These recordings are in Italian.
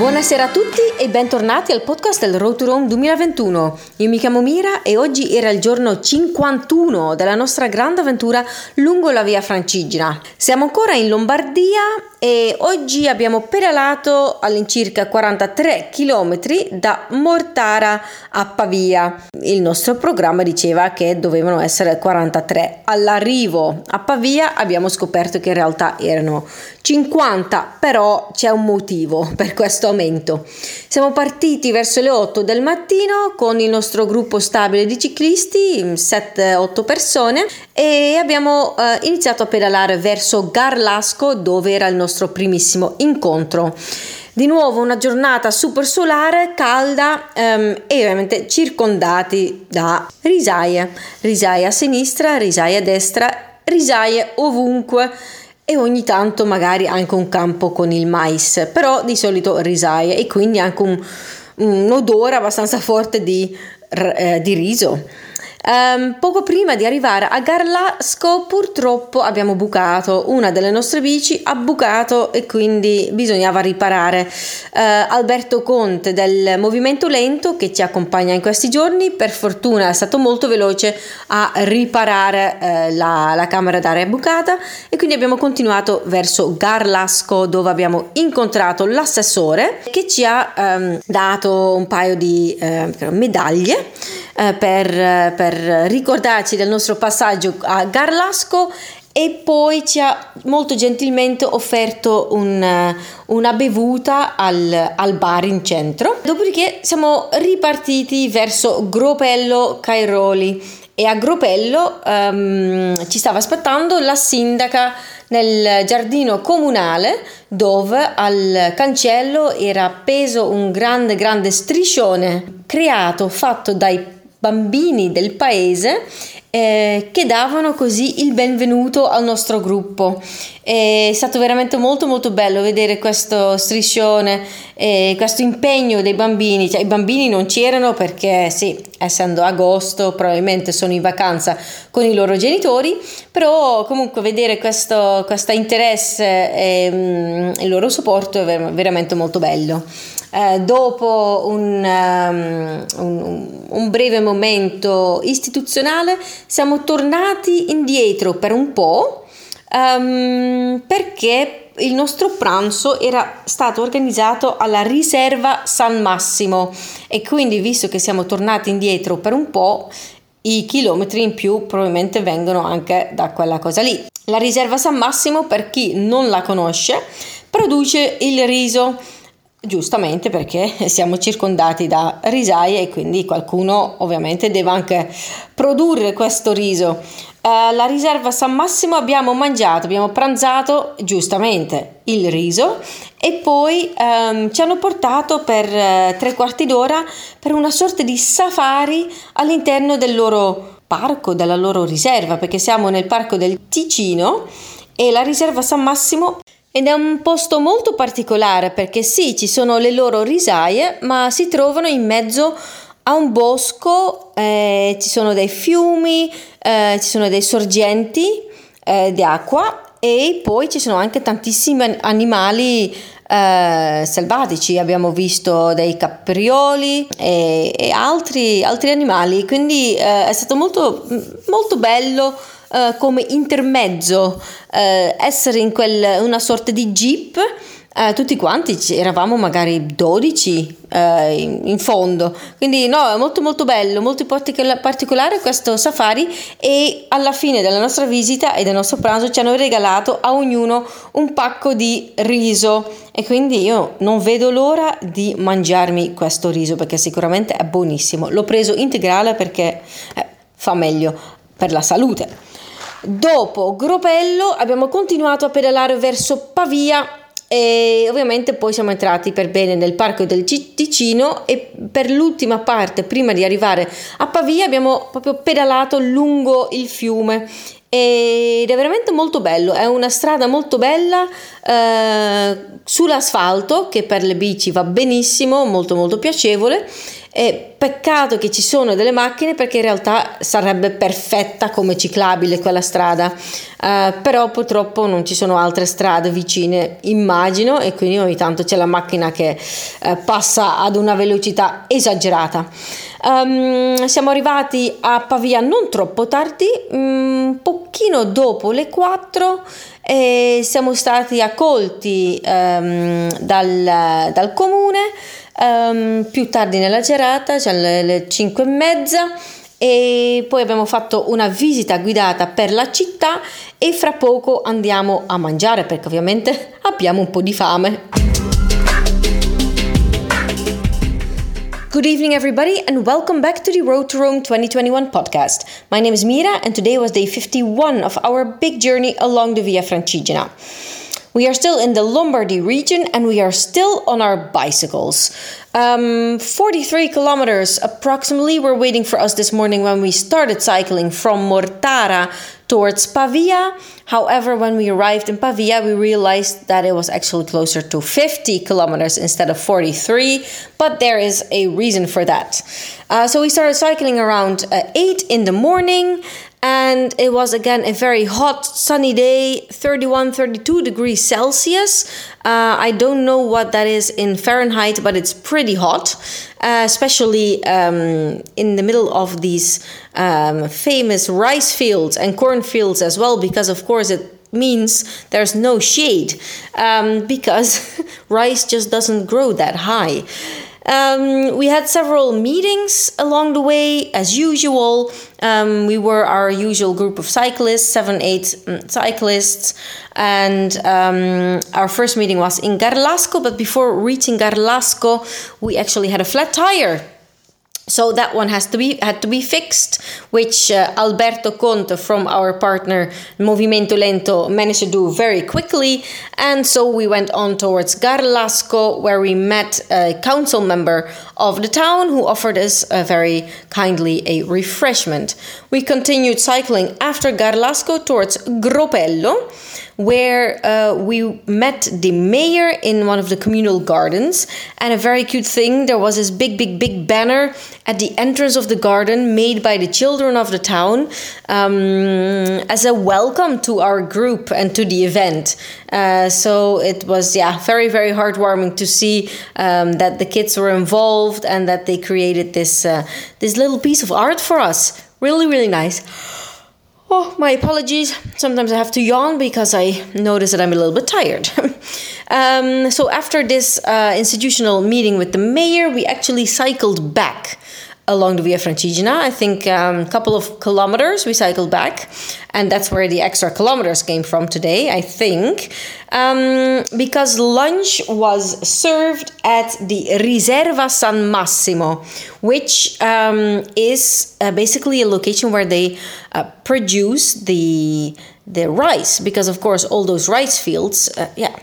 Buonasera a tutti e bentornati al podcast del Road to Rome 2021. Io mi chiamo Mira e oggi era il giorno 51 della nostra grande avventura lungo la via Francigena. Siamo ancora in Lombardia e oggi abbiamo pedalato all'incirca 43 km da Mortara a Pavia. Il nostro programma diceva che dovevano essere 43. All'arrivo a Pavia abbiamo scoperto che in realtà erano 50, però c'è un motivo per questo aumento. Siamo partiti verso le 8 del mattino con il nostro gruppo stabile di ciclisti, 7-8 persone, e abbiamo eh, iniziato a pedalare verso Garlasco dove era il nostro primissimo incontro. Di nuovo una giornata super solare, calda ehm, e ovviamente circondati da risaie, risaie a sinistra, risaie a destra, risaie ovunque e ogni tanto magari anche un campo con il mais, però di solito risaie e quindi anche un, un odore abbastanza forte di, eh, di riso. Um, poco prima di arrivare a Garlasco purtroppo abbiamo bucato, una delle nostre bici ha bucato e quindi bisognava riparare. Uh, Alberto Conte del Movimento Lento che ci accompagna in questi giorni per fortuna è stato molto veloce a riparare uh, la, la, camera d'aria bucata e quindi abbiamo continuato verso Garlasco dove abbiamo incontrato l'assessore che ci ha um, dato un paio di uh, medaglie per, per ricordarci del nostro passaggio a Garlasco e poi ci ha molto gentilmente offerto un, una bevuta al, al, bar in centro. Dopodiché siamo ripartiti verso Gropello Cairoli e a Gropello um, ci stava aspettando la sindaca nel giardino comunale dove al cancello era appeso un grande grande striscione creato fatto dai bambini del paese eh, che davano così il benvenuto al nostro gruppo. È stato veramente molto molto bello vedere questo striscione, eh, questo impegno dei bambini. Cioè, I bambini non c'erano perché sì, essendo agosto probabilmente sono in vacanza con i loro genitori, però comunque vedere questo, questo interesse e mm, il loro supporto è veramente molto bello. Eh, dopo un, um, un, un, breve momento istituzionale siamo tornati indietro per un po' um, perché il nostro pranzo era stato organizzato alla riserva San Massimo e quindi visto che siamo tornati indietro per un po' i chilometri in più probabilmente vengono anche da quella cosa lì. La riserva San Massimo, per chi non la conosce, produce il riso Giustamente perché siamo circondati da risaie e quindi qualcuno ovviamente deve anche produrre questo riso. Uh, la riserva San Massimo abbiamo mangiato, abbiamo pranzato giustamente il riso e poi um, ci hanno portato per uh, tre quarti d'ora per una sorta di safari all'interno del loro parco, della loro riserva, perché siamo nel parco del Ticino e la riserva San Massimo ed è un posto molto particolare perché sì, ci sono le loro risaie, ma si trovano in mezzo a un bosco, eh, ci sono dei fiumi, eh, ci sono dei sorgenti eh, di acqua e poi ci sono anche tantissimi animali eh, selvatici, abbiamo visto dei caprioli e, e altri, altri, animali, quindi eh, è stato molto, molto bello uh, come intermezzo uh, essere in quel, una sorta di jeep. Uh, tutti quanti eravamo magari 12 in, in, fondo. Quindi no è molto molto bello molto particolare questo safari e alla fine della nostra visita e del nostro pranzo ci hanno regalato a ognuno un pacco di riso. E quindi io non vedo l'ora di mangiarmi questo riso perché sicuramente è buonissimo. L'ho preso integrale perché eh, fa meglio per la salute Dopo Gropello abbiamo continuato a pedalare verso Pavia e ovviamente poi siamo entrati per bene nel parco del Ticino e per l'ultima parte prima di arrivare a Pavia abbiamo proprio pedalato lungo il fiume ed è veramente molto bello, è una strada molto bella eh, sull'asfalto che per le bici va benissimo, molto molto piacevole è peccato che ci sono delle macchine perché in realtà sarebbe perfetta come ciclabile quella strada, uh, però purtroppo non ci sono altre strade vicine, immagino, e quindi ogni tanto c'è la macchina che uh, passa ad una velocità esagerata. Um, siamo arrivati a Pavia non troppo tardi, un mm, pochino dopo le 4 e siamo stati accolti um, dal, dal comune um, più tardi nella serata, cioè alle, alle 5 e mezza e poi abbiamo fatto una visita guidata per la città e fra poco andiamo a mangiare perché ovviamente abbiamo un po' di fame. Good evening, everybody, and welcome back to the Road to Rome 2021 podcast. My name is Mira, and today was day 51 of our big journey along the Via Francigena. We are still in the Lombardy region and we are still on our bicycles. Um, 43 kilometers approximately were waiting for us this morning when we started cycling from Mortara towards Pavia. However, when we arrived in Pavia, we realized that it was actually closer to 50 kilometers instead of 43, but there is a reason for that. Uh, so we started cycling around uh, 8 in the morning and it was again a very hot sunny day 31 32 degrees celsius. Uh, i don't know what that is in fahrenheit but it's pretty hot uh, especially um, in the middle of these um, famous rice fields and cornfields as well because of course it means there's no shade um, because rice just doesn't grow that high um, we had several meetings along the way, as usual. Um, we were our usual group of cyclists, seven, eight um, cyclists, and um, our first meeting was in Garlasco. But before reaching Garlasco, we actually had a flat tire so that one has to be had to be fixed, which uh, Alberto Conte from our partner Movimento Lento managed to do very quickly. And so we went on towards Garlasco, where we met a council member of the town who offered us a very kindly a refreshment. We continued cycling after Garlasco towards Gropello where uh, we met the mayor in one of the communal gardens. And a very cute thing there was this big, big, big banner at the entrance of the garden made by the children of the town um, as a welcome to our group and to the event. Uh, so it was, yeah, very, very heartwarming to see um, that the kids were involved and that they created this, uh, this little piece of art for us. Really, really nice. Oh, my apologies. Sometimes I have to yawn because I notice that I'm a little bit tired. um, so, after this uh, institutional meeting with the mayor, we actually cycled back along the Via Francigena. I think a um, couple of kilometers we cycled back, and that's where the extra kilometers came from today, I think, um, because lunch was served at the Riserva San Massimo, which um, is uh, basically a location where they uh, produce the the rice, because of course all those rice fields, uh, yeah.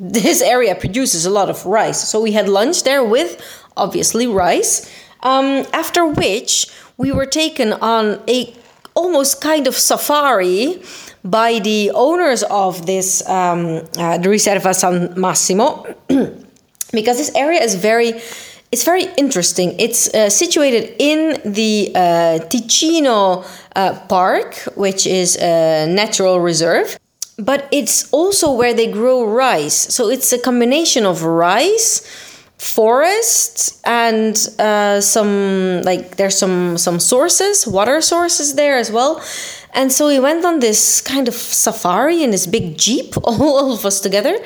This area produces a lot of rice. So we had lunch there with obviously rice um, after which, we were taken on a almost kind of safari by the owners of this um, uh, the Riserva San Massimo, because this area is very it's very interesting. It's uh, situated in the uh, Ticino uh, Park, which is a natural reserve, but it's also where they grow rice. So it's a combination of rice forests and uh, some like there's some some sources water sources there as well. And so we went on this kind of safari in this big jeep all of us together.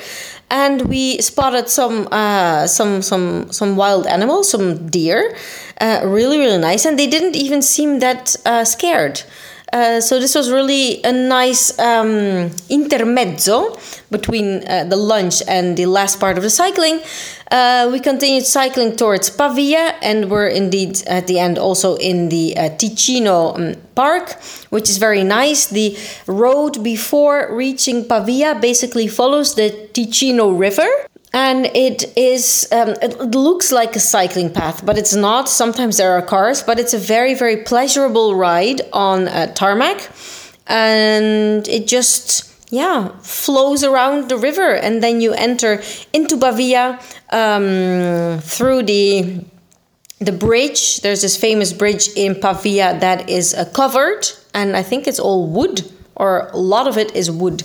And we spotted some uh, some some some wild animals some deer uh, really really nice. And they didn't even seem that uh, scared uh, so this was really a nice um, intermezzo between uh, the lunch and the last part of the cycling. Uh, we continued cycling towards Pavia and were indeed at the end also in the uh, Ticino um, Park, which is very nice. The road before reaching Pavia basically follows the Ticino River and it is um, it looks like a cycling path but it's not. Sometimes there are cars but it's a very very pleasurable ride on uh, tarmac. And it just yeah flows around the river. And then you enter into Bavia um, through the the bridge. There's this famous bridge in Pavia that is uh, covered and I think it's all wood or a lot of it is wood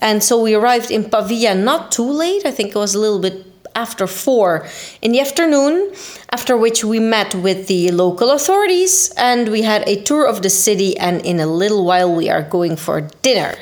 and so we arrived in Pavia not too late I think it was a little bit after four in the afternoon, after which we met with the local authorities and we had a tour of the city. And in a little while, we are going for dinner.